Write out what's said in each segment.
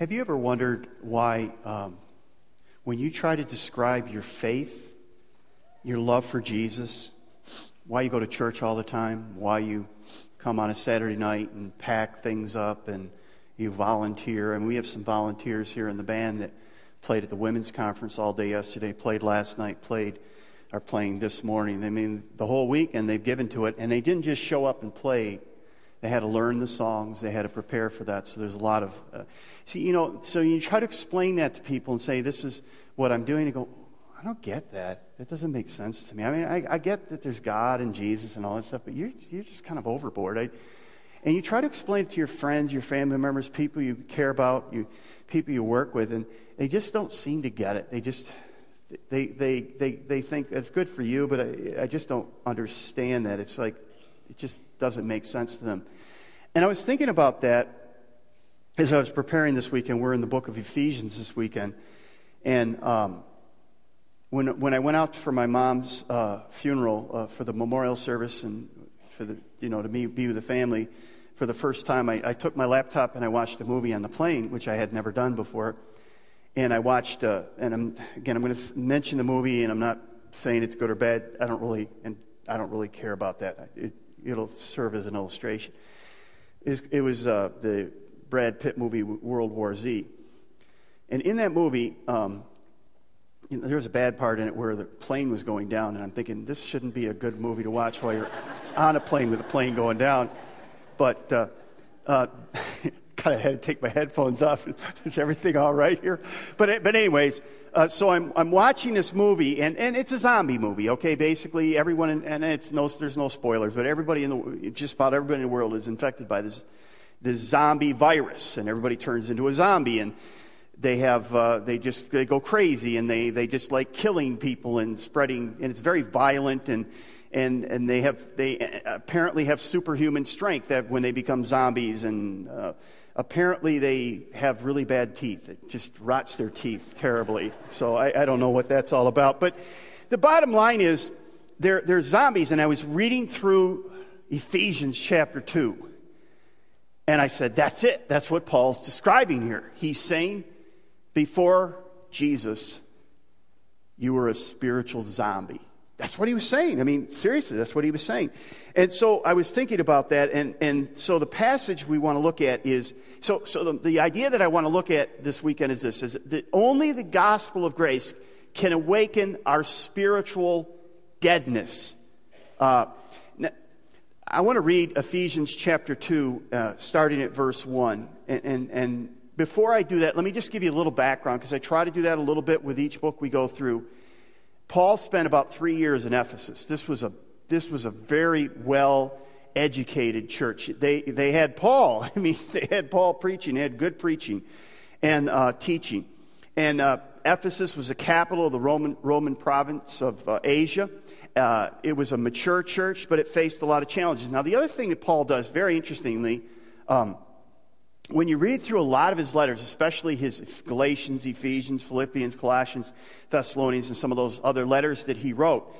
Have you ever wondered why, um, when you try to describe your faith, your love for Jesus, why you go to church all the time, why you come on a Saturday night and pack things up and you volunteer? And we have some volunteers here in the band that played at the women's conference all day yesterday, played last night, played, are playing this morning. I mean, the whole week, and they've given to it, and they didn't just show up and play they had to learn the songs. They had to prepare for that. So there's a lot of. Uh, see, you know, so you try to explain that to people and say, this is what I'm doing. And go, I don't get that. That doesn't make sense to me. I mean, I, I get that there's God and Jesus and all that stuff, but you're, you're just kind of overboard. I, and you try to explain it to your friends, your family members, people you care about, you, people you work with, and they just don't seem to get it. They just. They, they, they, they think it's good for you, but I, I just don't understand that. It's like, it just doesn't make sense to them. And I was thinking about that as I was preparing this weekend. We're in the book of Ephesians this weekend. And um, when, when I went out for my mom's uh, funeral uh, for the memorial service and for the, you know, to be, be with the family for the first time, I, I, took my laptop and I watched a movie on the plane, which I had never done before. And I watched, uh, and I'm, again, I'm going to mention the movie, and I'm not saying it's good or bad. I don't really, and I don't really care about that. It, it'll serve as an illustration. It was uh, the Brad Pitt movie World War Z. And in that movie, um, you know, there was a bad part in it where the plane was going down, and I'm thinking this shouldn't be a good movie to watch while you're on a plane with a plane going down. But uh, uh, kind of had to take my headphones off. Is everything all right here? But but anyways, uh, so I'm, I'm watching this movie, and, and it's a zombie movie, okay? Basically, everyone, in, and it's no, there's no spoilers, but everybody in the, just about everybody in the world is infected by this, this zombie virus, and everybody turns into a zombie, and they have, uh, they just, they go crazy, and they, they just like killing people and spreading, and it's very violent, and, and, and they have, they apparently have superhuman strength that when they become zombies, and, uh, apparently they have really bad teeth. It just rots their teeth terribly. So I, I don't know what that's all about. But the bottom line is they're, they're zombies. And I was reading through Ephesians chapter 2. And I said, that's it. That's what Paul's describing here. He's saying, before Jesus, you were a spiritual zombie. That's what he was saying. I mean, seriously, that's what he was saying. And so I was thinking about that. And, and so the passage we want to look at is so, so the, the idea that I want to look at this weekend is this is that only the gospel of grace can awaken our spiritual deadness. Uh, I want to read Ephesians chapter 2, uh, starting at verse 1. And, and, and before I do that, let me just give you a little background because I try to do that a little bit with each book we go through. Paul spent about three years in Ephesus. This was a, this was a very well educated church. They, they had Paul. I mean, they had Paul preaching, they had good preaching and uh, teaching. And uh, Ephesus was the capital of the Roman, Roman province of uh, Asia. Uh, it was a mature church, but it faced a lot of challenges. Now, the other thing that Paul does, very interestingly, um, when you read through a lot of his letters, especially his Galatians, Ephesians, Philippians, Colossians, Thessalonians, and some of those other letters that he wrote,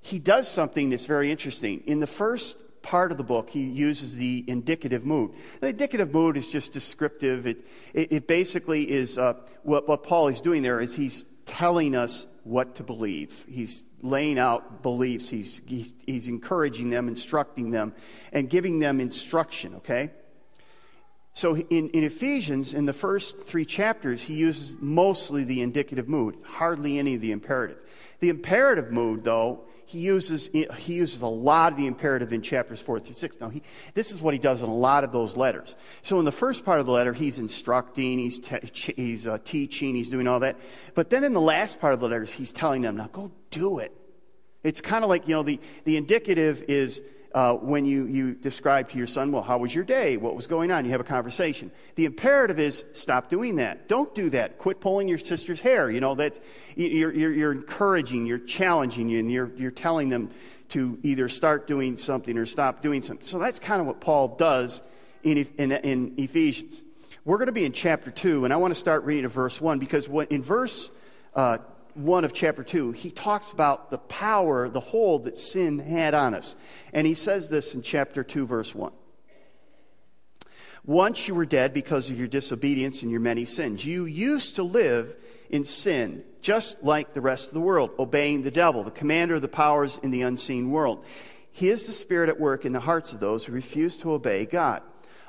he does something that's very interesting. In the first part of the book, he uses the indicative mood. The indicative mood is just descriptive. It, it, it basically is uh, what, what Paul is doing there is he's telling us what to believe. He's laying out beliefs. He's, he's, he's encouraging them, instructing them, and giving them instruction, okay? So in, in Ephesians, in the first three chapters, he uses mostly the indicative mood, hardly any of the imperative. The imperative mood, though, he uses, he uses a lot of the imperative in chapters 4 through 6. Now, he, this is what he does in a lot of those letters. So, in the first part of the letter, he's instructing, he's, te- he's uh, teaching, he's doing all that. But then in the last part of the letters, he's telling them, now go do it. It's kind of like, you know, the, the indicative is uh, when you, you describe to your son, well, how was your day? What was going on? You have a conversation. The imperative is stop doing that. Don't do that. Quit pulling your sister's hair. You know, that you're, you're, you're encouraging, you're challenging, and you're, you're telling them to either start doing something or stop doing something. So that's kind of what Paul does in, in, in Ephesians. We're going to be in chapter 2, and I want to start reading at verse 1 because what, in verse uh, 1 of chapter 2, he talks about the power, the hold that sin had on us. And he says this in chapter 2, verse 1. Once you were dead because of your disobedience and your many sins. You used to live in sin, just like the rest of the world, obeying the devil, the commander of the powers in the unseen world. He is the spirit at work in the hearts of those who refuse to obey God.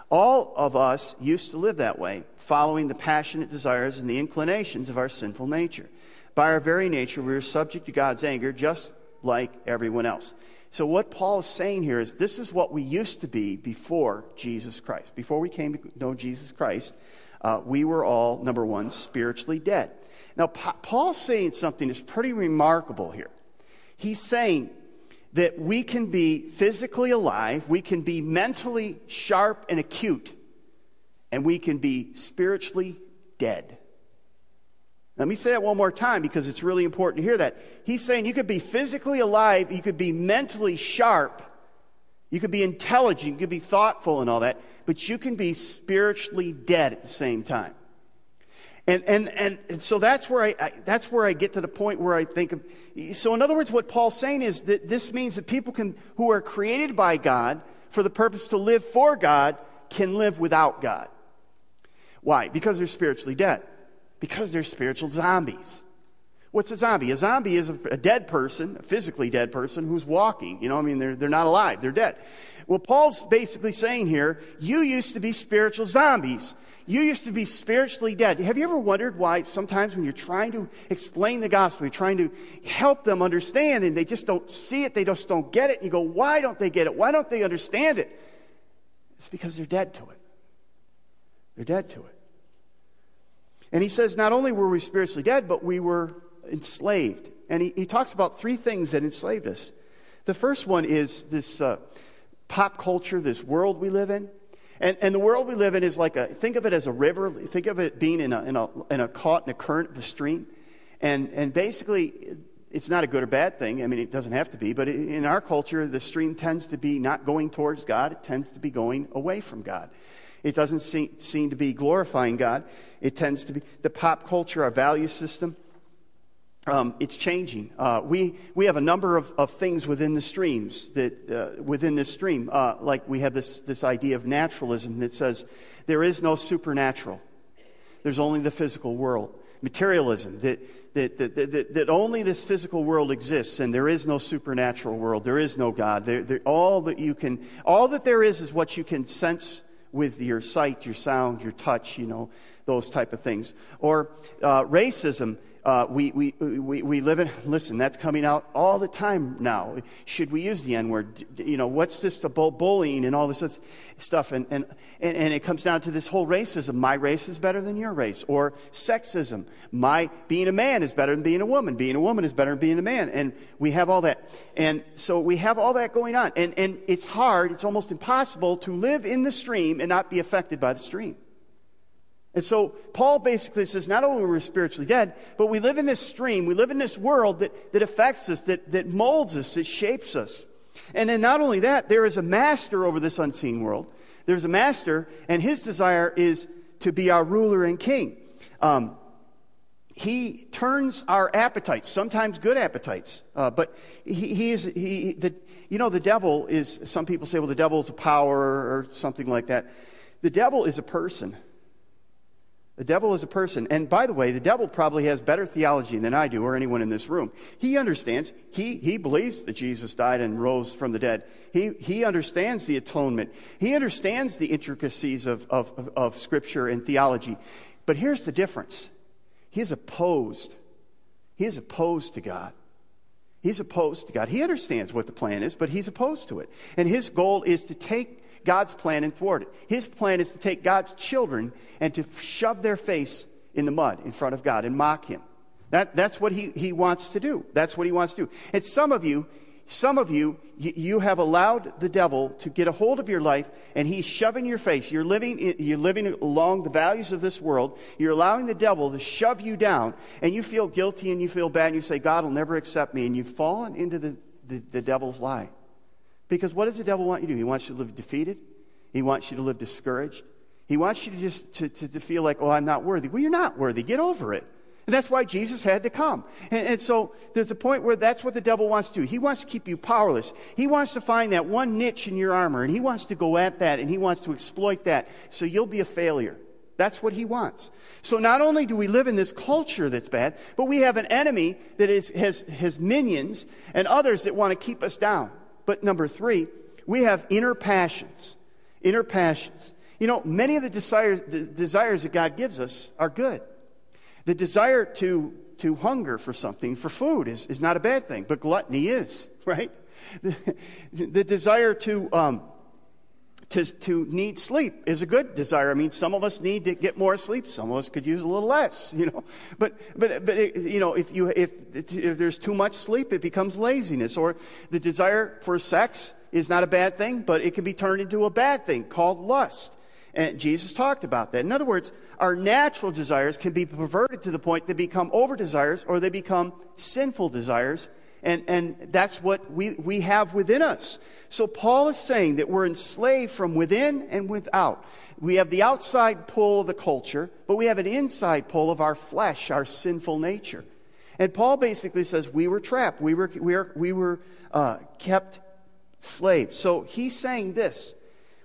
All of us used to live that way, following the passionate desires and the inclinations of our sinful nature. By our very nature, we are subject to God's anger just like everyone else. So, what Paul is saying here is this is what we used to be before Jesus Christ. Before we came to know Jesus Christ, uh, we were all, number one, spiritually dead. Now, pa- Paul's saying something that's pretty remarkable here. He's saying that we can be physically alive, we can be mentally sharp and acute, and we can be spiritually dead. Let me say that one more time because it's really important to hear that. He's saying you could be physically alive, you could be mentally sharp, you could be intelligent, you could be thoughtful and all that, but you can be spiritually dead at the same time. And, and, and, and so that's where I, I, that's where I get to the point where I think of, so in other words, what Paul's saying is that this means that people can, who are created by God for the purpose to live for God can live without God. Why? Because they're spiritually dead because they're spiritual zombies. What's a zombie? A zombie is a, a, dead person, a physically dead person who's walking. You know, I mean, they're, they're not alive, they're dead. Well, Paul's basically saying here, you used to be spiritual zombies. You used to be spiritually dead. Have you ever wondered why sometimes when you're trying to explain the gospel, you're trying to help them understand and they just don't see it, they just don't get it, and you go, why don't they get it? Why don't they understand it? It's because they're dead to it. They're dead to it. And he says not only were we spiritually dead, but we were enslaved. And he, he talks about three things that enslaved us. The first one is this uh, pop culture, this world we live in. And, and the world we live in is like a, think of it as a river. Think of it being in a, in a, in a caught in a current of a stream. And, and basically, it's not a good or bad thing. I mean, it doesn't have to be. But in our culture, the stream tends to be not going towards God, it tends to be going away from God. It doesn't seem, seem to be glorifying God. It tends to be the pop culture, our value system. Um, it's changing. Uh, we, we have a number of, of things within the streams that uh, within this stream, uh, like we have this, this idea of naturalism that says there is no supernatural. There's only the physical world. Materialism that, that, that, that, that only this physical world exists and there is no supernatural world. There is no God. There, there, all that you can, all that there is is what you can sense with your sight, your sound, your touch, you know, those type of things. Or uh, racism. Uh, we, we, we, we live in, listen, that's coming out all the time now. Should we use the N word? You know, what's this about bullying and all this stuff? And, and, and, and, it comes down to this whole racism. My race is better than your race. Or sexism. My, being a man is better than being a woman. Being a woman is better than being a man. And we have all that. And so we have all that going on. And, and it's hard, it's almost impossible to live in the stream and not be affected by the stream. And so Paul basically says not only are we spiritually dead, but we live in this stream, we live in this world that, that affects us, that, that molds us, that shapes us. And then not only that, there is a master over this unseen world. There's a master, and his desire is to be our ruler and king. Um, he turns our appetites, sometimes good appetites, uh, but he, he is, he, the, you know, the devil is, some people say, well, the devil is a power or something like that. The devil is a person. The devil is a person. And by the way, the devil probably has better theology than I do or anyone in this room. He understands, he, he believes that Jesus died and rose from the dead. He, he understands the atonement. He understands the intricacies of, of, of, of Scripture and theology. But here's the difference he is opposed. He is opposed to God. He's opposed to God. He understands what the plan is, but he's opposed to it. And his goal is to take God's plan and thwart it. His plan is to take God's children and to shove their face in the mud in front of God and mock Him. That, that's what he, he wants to do. That's what he wants to do. And some of you, some of you, you, you have allowed the devil to get a hold of your life and he's shoving your face. You're living, you're living along the values of this world. You're allowing the devil to shove you down and you feel guilty and you feel bad and you say, God will never accept me. And you've fallen into the, the, the devil's lie. Because what does the devil want you to do? He wants you to live defeated. He wants you to live discouraged. He wants you to just to, to, to feel like, oh, I'm not worthy. Well, you're not worthy. Get over it. And that's why Jesus had to come. And, and, so there's a point where that's what the devil wants to do. He wants to keep you powerless. He wants to find that one niche in your armor, and he wants to go at that, and he wants to exploit that, so you'll be a failure. That's what he wants. So not only do we live in this culture that's bad, but we have an enemy that is, has, has minions and others that want to keep us down. But number three, we have inner passions. Inner passions. You know, many of the desires, the desires that God gives us are good. The desire to, to hunger for something, for food, is, is not a bad thing, but gluttony is, right? The, the desire to, um, to, to need sleep is a good desire. I mean, some of us need to get more sleep. Some of us could use a little less, you know. But, but, but it, you know, if, you, if, if there's too much sleep, it becomes laziness. Or the desire for sex is not a bad thing, but it can be turned into a bad thing called lust. And Jesus talked about that. In other words, our natural desires can be perverted to the point they become over desires or they become sinful desires. And, and that's what we, we have within us. So Paul is saying that we're enslaved from within and without. We have the outside pull of the culture, but we have an inside pull of our flesh, our sinful nature. And Paul basically says we were trapped. We were, we were, we were uh, kept slaves. So he's saying this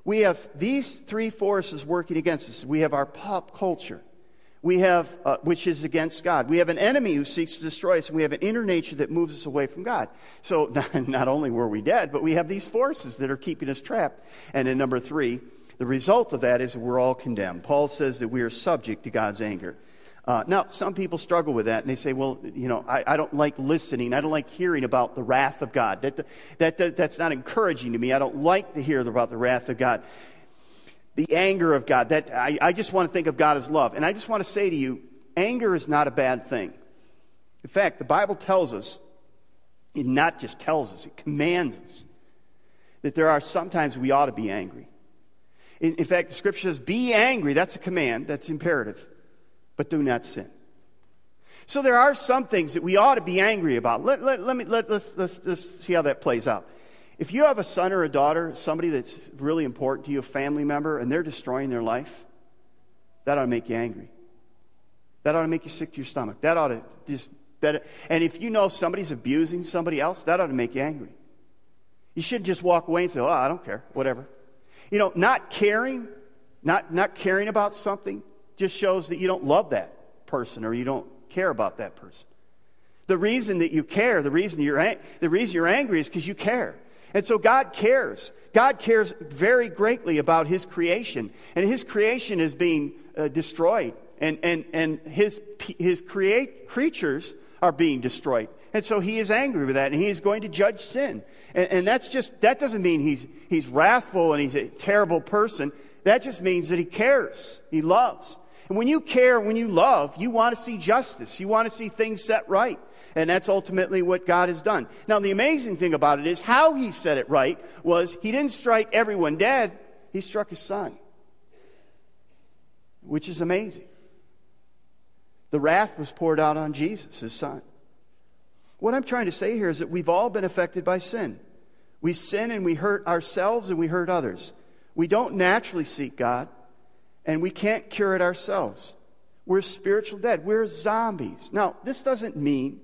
we have these three forces working against us. We have our pop culture, we have, uh, which is against God. We have an enemy who seeks to destroy us, and we have an inner nature that moves us away from God. So not, not only were we dead, but we have these forces that are keeping us trapped. And in number three, the result of that is we're all condemned. Paul says that we are subject to God's anger. Uh, now, some people struggle with that and they say, well, you know, I, I, don't like listening. I don't like hearing about the wrath of God. That, that, that, that's not encouraging to me. I don't like to hear about the wrath of God. The anger of God. That, I, I just want to think of God as love. And I just want to say to you, anger is not a bad thing. In fact, the Bible tells us, it not just tells us, it commands us that there are sometimes we ought to be angry. In, in fact, the scripture says, be angry. That's a command, that's imperative but do not sin. So there are some things that we ought to be angry about. Let, let, let me, let, let's, let's, let's see how that plays out. If you have a son or a daughter, somebody that's really important to you, a family member, and they're destroying their life, that ought to make you angry. That ought to make you sick to your stomach. That ought to just, that, and if you know somebody's abusing somebody else, that ought to make you angry. You shouldn't just walk away and say, oh, I don't care, whatever. You know, not caring, not, not caring about something, just shows that you don't love that person or you don't care about that person. The reason that you care, the reason you're, the reason you're angry is because you care. And so God cares. God cares very greatly about His creation. And His creation is being uh, destroyed. And, and, and His, his create, creatures are being destroyed. And so He is angry with that. And He is going to judge sin. And, and that's just, that doesn't mean he's, he's wrathful and He's a terrible person. That just means that He cares. He loves. And when you care, when you love, you want to see justice. You want to see things set right. And that's ultimately what God has done. Now, the amazing thing about it is how he set it right was he didn't strike everyone dead, he struck his son, which is amazing. The wrath was poured out on Jesus, his son. What I'm trying to say here is that we've all been affected by sin. We sin and we hurt ourselves and we hurt others. We don't naturally seek God and we can't cure it ourselves. We're spiritual dead. We're zombies. Now, this doesn't mean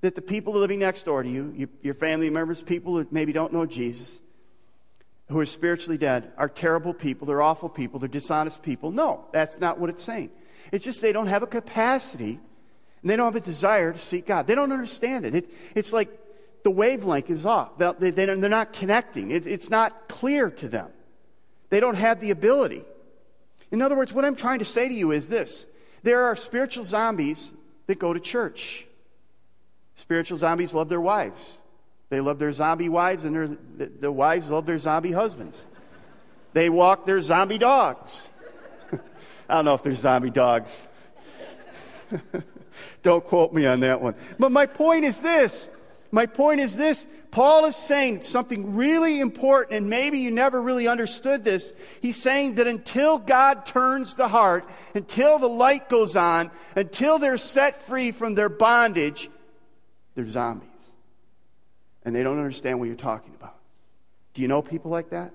that the people living next door to you, your family members, people who maybe don't know Jesus, who are spiritually dead, are terrible people, they're awful people, they're dishonest people. No, that's not what it's saying. It's just they don't have a capacity and they don't have a desire to seek God. They don't understand it. it it's like the wavelength is off. They, are not connecting. It, it's not clear to them. They don't have the ability. In other words, what I'm trying to say to you is this there are spiritual zombies that go to church. Spiritual zombies love their wives. They love their zombie wives, and their, the, the wives love their zombie husbands. They walk their zombie dogs. I don't know if they're zombie dogs. don't quote me on that one. But my point is this my point is this Paul is saying something really important, and maybe you never really understood this. He's saying that until God turns the heart, until the light goes on, until they're set free from their bondage, they're zombies. And they don't understand what you're talking about. Do you know people like that?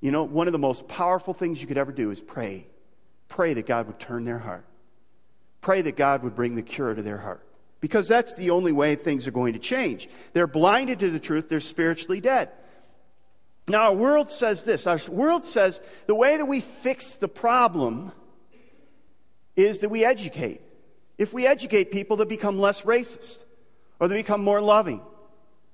You know, one of the most powerful things you could ever do is pray. Pray that God would turn their heart. pray that God would bring the cure to their heart. Because that's the only way things are going to change. They're blinded to the truth, they're spiritually dead. Now, our world says this our world says the way that we fix the problem is that we educate. If we educate people, they become less racist or they become more loving.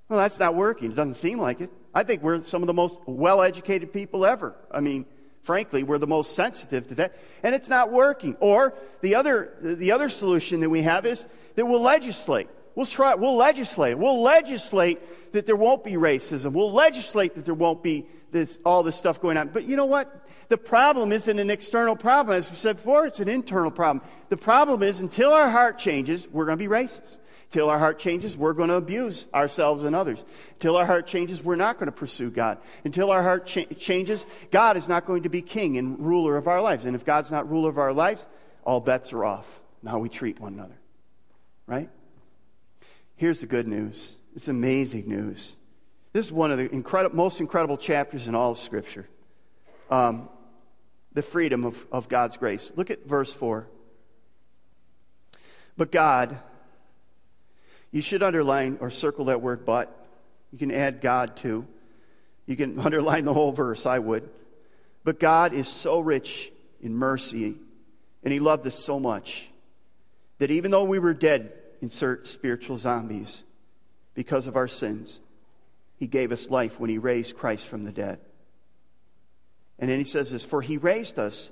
Well, that's not working. It doesn't seem like it. I think we're some of the most well educated people ever. I mean, frankly, we're the most sensitive to that. And it's not working. Or the other, the other solution that we have is that we'll legislate. We'll try, we'll legislate. We'll legislate that there won't be racism. We'll legislate that there won't be this, all this stuff going on. But you know what? The problem isn't an external problem. As we said before, it's an internal problem. The problem is until our heart changes, we're going to be racist. Till our heart changes, we're going to abuse ourselves and others. Till our heart changes, we're not going to pursue God. Until our heart cha- changes, God is not going to be king and ruler of our lives. And if God's not ruler of our lives, all bets are off. Now we treat one another. Right? Here's the good news. It's amazing news. This is one of the most incredible chapters in all of Scripture. Um, the freedom of, of God's grace. Look at verse 4. But God, you should underline or circle that word but. You can add God too. You can underline the whole verse, I would. But God is so rich in mercy, and He loved us so much that even though we were dead, insert spiritual zombies, because of our sins, He gave us life when He raised Christ from the dead. And then He says this For He raised us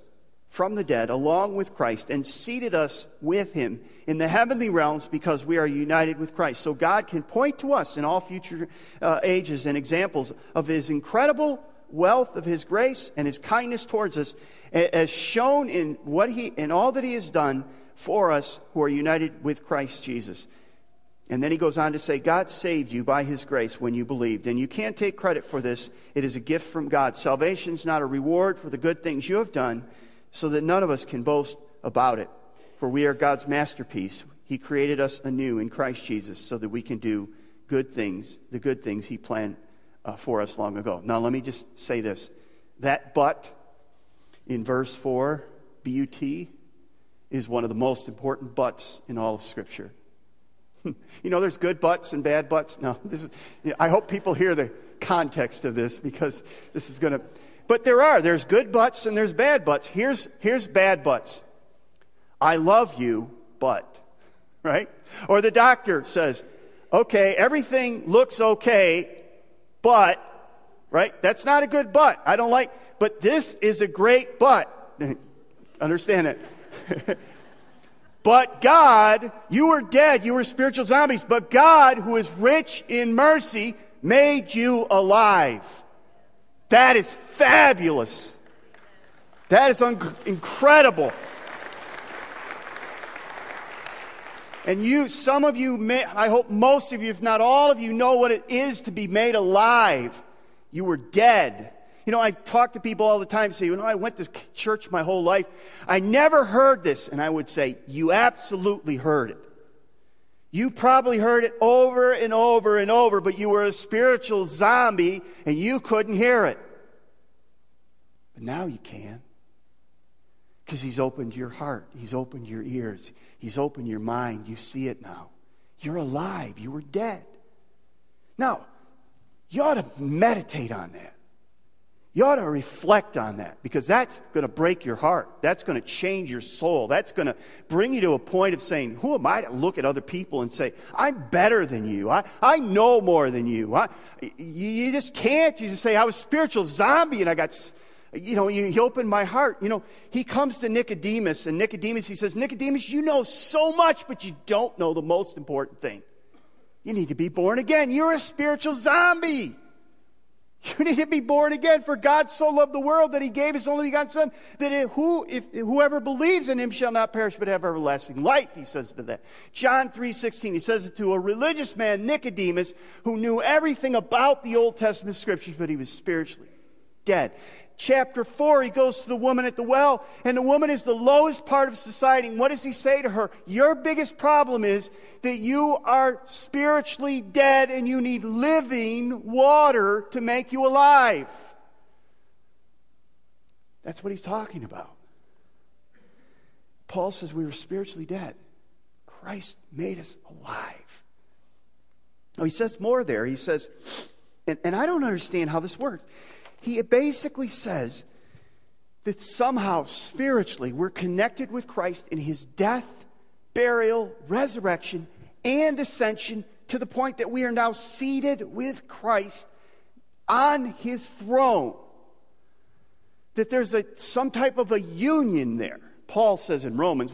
from the dead along with Christ and seated us with him in the heavenly realms because we are united with Christ. So God can point to us in all future uh, ages and examples of his incredible wealth of his grace and his kindness towards us as shown in what he in all that he has done for us who are united with Christ Jesus. And then he goes on to say, God saved you by his grace when you believed. And you can't take credit for this. It is a gift from God. Salvation is not a reward for the good things you have done so that none of us can boast about it. For we are God's masterpiece. He created us anew in Christ Jesus so that we can do good things, the good things He planned uh, for us long ago. Now, let me just say this. That but in verse 4, B U T, is one of the most important buts in all of Scripture. you know, there's good buts and bad buts. No, this is, I hope people hear the context of this because this is going to but there are. There's good buts and there's bad buts. Here's, here's bad buts. I love you, but. Right? Or the doctor says, okay, everything looks okay, but, right? That's not a good but. I don't like, but this is a great but. Understand it. but God, you were dead, you were spiritual zombies, but God, who is rich in mercy, made you alive. That is fabulous. That is un- incredible. And you, some of you, may, I hope most of you, if not all of you, know what it is to be made alive. You were dead. You know, I talk to people all the time, say, you know, I went to church my whole life. I never heard this. And I would say, you absolutely heard it. You probably heard it over and over and over, but you were a spiritual zombie and you couldn't hear it. But now you can. Because He's opened your heart, He's opened your ears, He's opened your mind. You see it now. You're alive, you were dead. Now, you ought to meditate on that. You ought to reflect on that because that's going to break your heart. That's going to change your soul. That's going to bring you to a point of saying, Who am I to look at other people and say, I'm better than you? I, I know more than you. I, you. You just can't. You just say, I was a spiritual zombie and I got, you know, he opened my heart. You know, he comes to Nicodemus and Nicodemus, he says, Nicodemus, you know so much, but you don't know the most important thing. You need to be born again. You're a spiritual zombie. You need to be born again, for God so loved the world that he gave his only begotten Son, that it, who, if, whoever believes in him shall not perish but have everlasting life, he says to that. John 3.16, he says it to a religious man, Nicodemus, who knew everything about the Old Testament scriptures, but he was spiritually dead chapter 4, he goes to the woman at the well, and the woman is the lowest part of society. And what does he say to her? Your biggest problem is that you are spiritually dead and you need living water to make you alive. That's what he's talking about. Paul says we were spiritually dead. Christ made us alive. Oh, he says more there. He says, and, and I don't understand how this works. He basically says that somehow spiritually we're connected with Christ in his death, burial, resurrection, and ascension to the point that we are now seated with Christ on his throne. That there's a, some type of a union there. Paul says in Romans,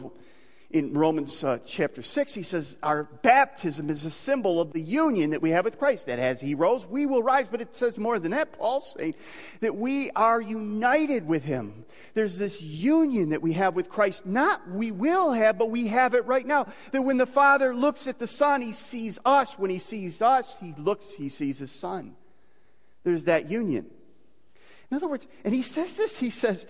in Romans uh, chapter 6, he says, Our baptism is a symbol of the union that we have with Christ. That as he rose, we will rise. But it says more than that. Paul's saying that we are united with him. There's this union that we have with Christ. Not we will have, but we have it right now. That when the Father looks at the Son, he sees us. When he sees us, he looks, he sees his Son. There's that union. In other words, and he says this, he says,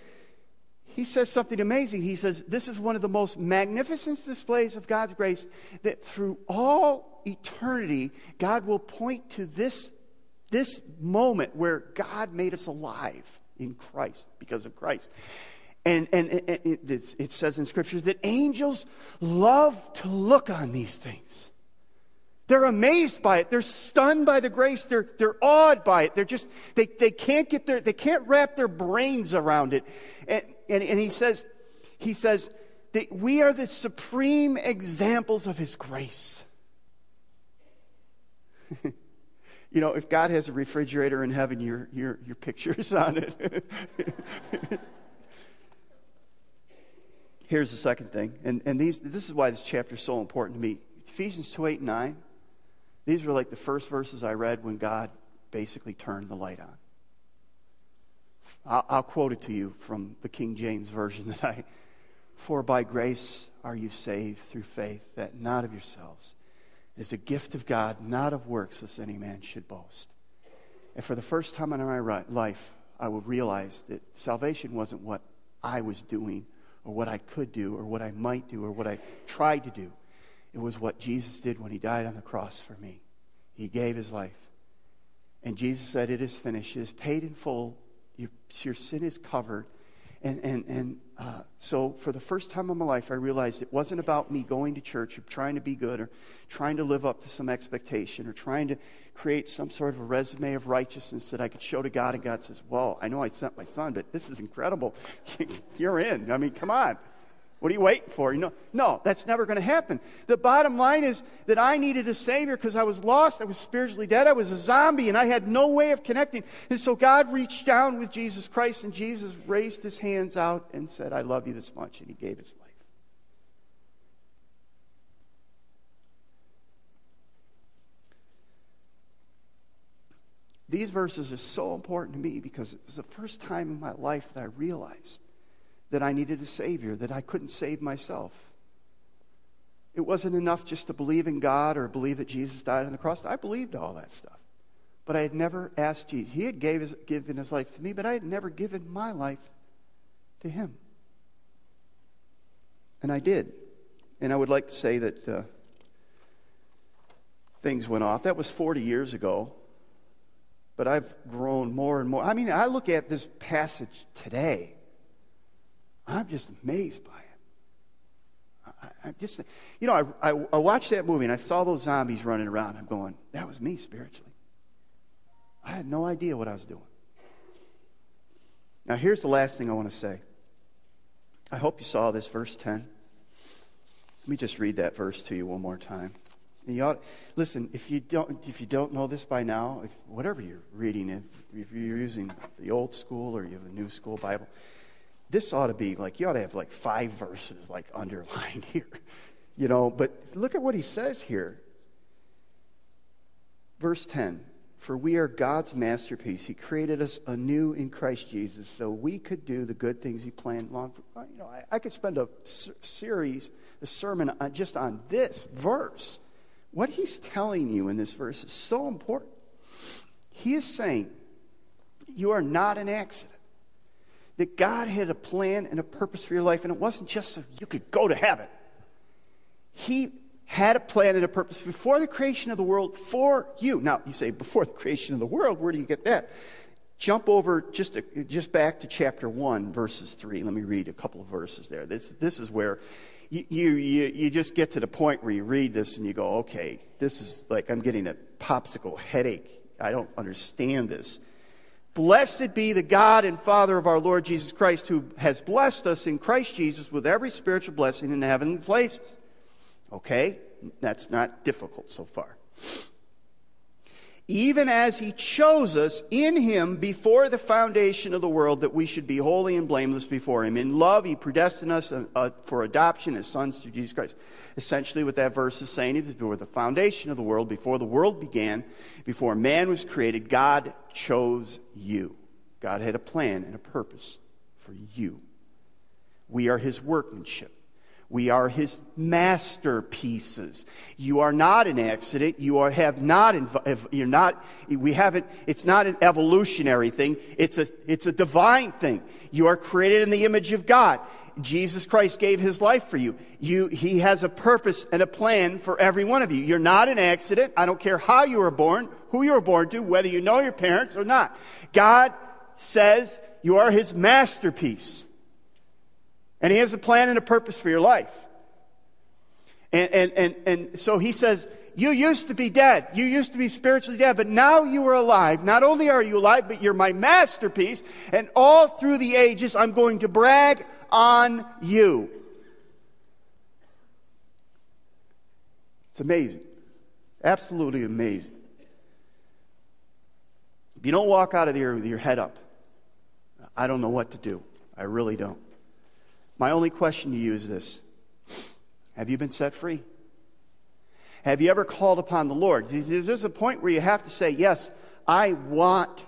he says something amazing. He says, This is one of the most magnificent displays of God's grace that through all eternity, God will point to this, this moment where God made us alive in Christ because of Christ. And, and, and it, it says in scriptures that angels love to look on these things. They're amazed by it. They're stunned by the grace. They're, they're awed by it. They're just, they, they can't get their, they can't wrap their brains around it. And, and, and he says, he says that we are the supreme examples of his grace. you know, if God has a refrigerator in heaven, your, your, your picture's on it. Here's the second thing, and, and these, this is why this chapter is so important to me. Ephesians 2 8 9 these were like the first verses I read when God basically turned the light on. I'll, quote it to you from the King James Version that I. For by grace are you saved through faith, that not of yourselves. It is a gift of God, not of works, lest any man should boast. And for the first time in my life, I would realize that salvation wasn't what I was doing, or what I could do, or what I might do, or what I tried to do. It was what Jesus did when he died on the cross for me. He gave his life. And Jesus said, It is finished. It is paid in full. Your, your sin is covered. And, and, and uh, so, for the first time in my life, I realized it wasn't about me going to church or trying to be good or trying to live up to some expectation or trying to create some sort of a resume of righteousness that I could show to God. And God says, Well, I know I sent my son, but this is incredible. You're in. I mean, come on. What are you waiting for? You know, no, that's never going to happen. The bottom line is that I needed a Savior because I was lost. I was spiritually dead. I was a zombie and I had no way of connecting. And so God reached down with Jesus Christ and Jesus raised his hands out and said, I love you this much. And he gave his life. These verses are so important to me because it was the first time in my life that I realized that I needed a Savior, that I couldn't save myself. It wasn't enough just to believe in God or believe that Jesus died on the cross. I believed all that stuff. But I had never asked Jesus. He had gave his, given his life to me, but I had never given my life to him. And I did. And I would like to say that uh, things went off. That was 40 years ago. But I've grown more and more. I mean, I look at this passage today I'm just amazed by it. I, I just, you know, I, I, I, watched that movie and I saw those zombies running around. I'm going, that was me spiritually. I had no idea what I was doing. Now, here's the last thing I want to say. I hope you saw this, verse 10. Let me just read that verse to you one more time. Ought, listen, if you, don't, if you don't know this by now, if, whatever you're reading, if, if you're using the old school or you have a new school Bible, this ought to be like, you ought to have like five verses like underlined here, you know. But look at what he says here. Verse 10 For we are God's masterpiece. He created us anew in Christ Jesus so we could do the good things He planned long for. You know, I, I could spend a series, a sermon on, just on this verse. What he's telling you in this verse is so important. He is saying, You are not an accident that God had a plan and a purpose for your life, and it wasn't just so you could go to heaven. He had a plan and a purpose before the creation of the world for you. Now, you say, before the creation of the world, where do you get that? Jump over just, a, just back to chapter 1, verses 3. Let me read a couple of verses there. This, this is where you, you, you just get to the point where you read this and you go, okay, this is like I'm getting a popsicle headache. I don't understand this. Blessed be the God and Father of our Lord Jesus Christ, who has blessed us in Christ Jesus with every spiritual blessing in the heavenly places. Okay? That's not difficult so far even as he chose us in him before the foundation of the world that we should be holy and blameless before him. In love, he predestined us uh, uh, for adoption as sons through Jesus Christ. Essentially, what that verse is saying is before the foundation of the world, before the world began, before man was created, God chose you. God had a plan and a purpose for you. We are his workmanship. We are his masterpieces. You are not an accident. You are, have not, you're not, we haven't, it's not an evolutionary thing. It's a, it's a divine thing. You are created in the image of God. Jesus Christ gave his life for you. you. He has a purpose and a plan for every one of you. You're not an accident. I don't care how you were born, who you were born to, whether you know your parents or not. God says you are his masterpiece. And He has a plan and a purpose for your life. And, and, and, and so He says, You used to be dead. You used to be spiritually dead, but now you are alive. Not only are you alive, but you're my masterpiece. And all through the ages, I'm going to brag on you. It's amazing. Absolutely amazing. If you don't walk out of here with your head up, I don't know what to do. I really don't. My only question to you is this Have you been set free? Have you ever called upon the Lord? There's a point where you have to say, Yes, I want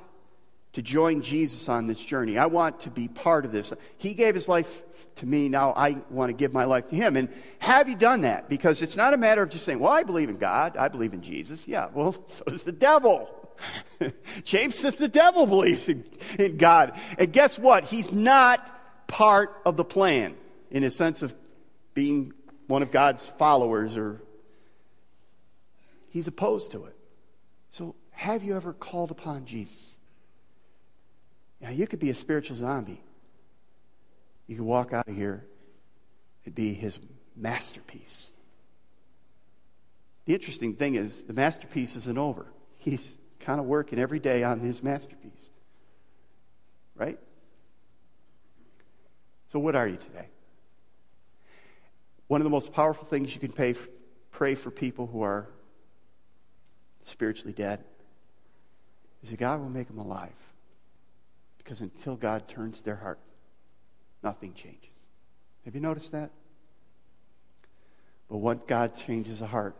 to join Jesus on this journey. I want to be part of this. He gave his life to me. Now I want to give my life to him. And have you done that? Because it's not a matter of just saying, well, I believe in God. I believe in Jesus. Yeah, well, so does the devil. James says the devil believes in, in God. And guess what? He's not part of the plan in a sense of being one of God's followers or he's opposed to it. So, have you ever called upon Jesus? Now, you could be a spiritual zombie. You could walk out of here and be his masterpiece. The interesting thing is, the masterpiece isn't over. He's kind of working every day on his masterpiece. Right? So, what are you today? One of the most powerful things you can pay, pray for people who are spiritually dead is that God will make them alive. Because until God turns their heart, nothing changes. Have you noticed that? But once God changes a heart,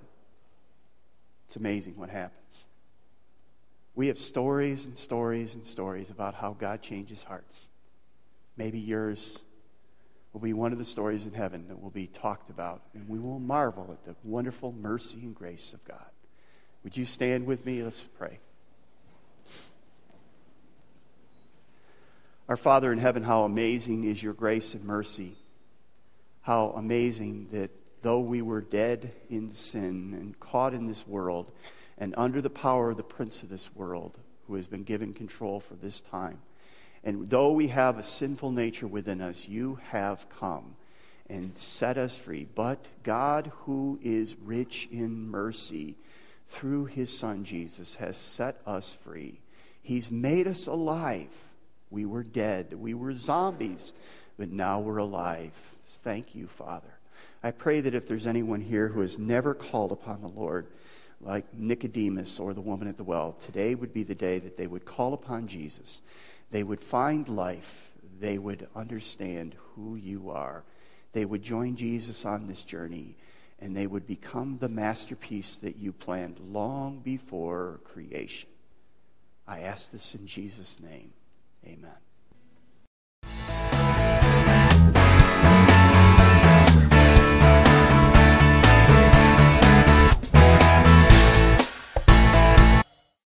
it's amazing what happens. We have stories and stories and stories about how God changes hearts. Maybe yours will be one of the stories in heaven that will be talked about, and we will marvel at the wonderful mercy and grace of God. Would you stand with me? Let's pray. Our Father in heaven, how amazing is your grace and mercy. How amazing that though we were dead in sin and caught in this world and under the power of the prince of this world, who has been given control for this time, and though we have a sinful nature within us, you have come and set us free. But God, who is rich in mercy, through his Son Jesus, has set us free. He's made us alive. We were dead, we were zombies, but now we're alive. Thank you, Father. I pray that if there's anyone here who has never called upon the Lord, like Nicodemus or the woman at the well, today would be the day that they would call upon Jesus they would find life. They would understand who you are. They would join Jesus on this journey, and they would become the masterpiece that you planned long before creation. I ask this in Jesus' name. Amen.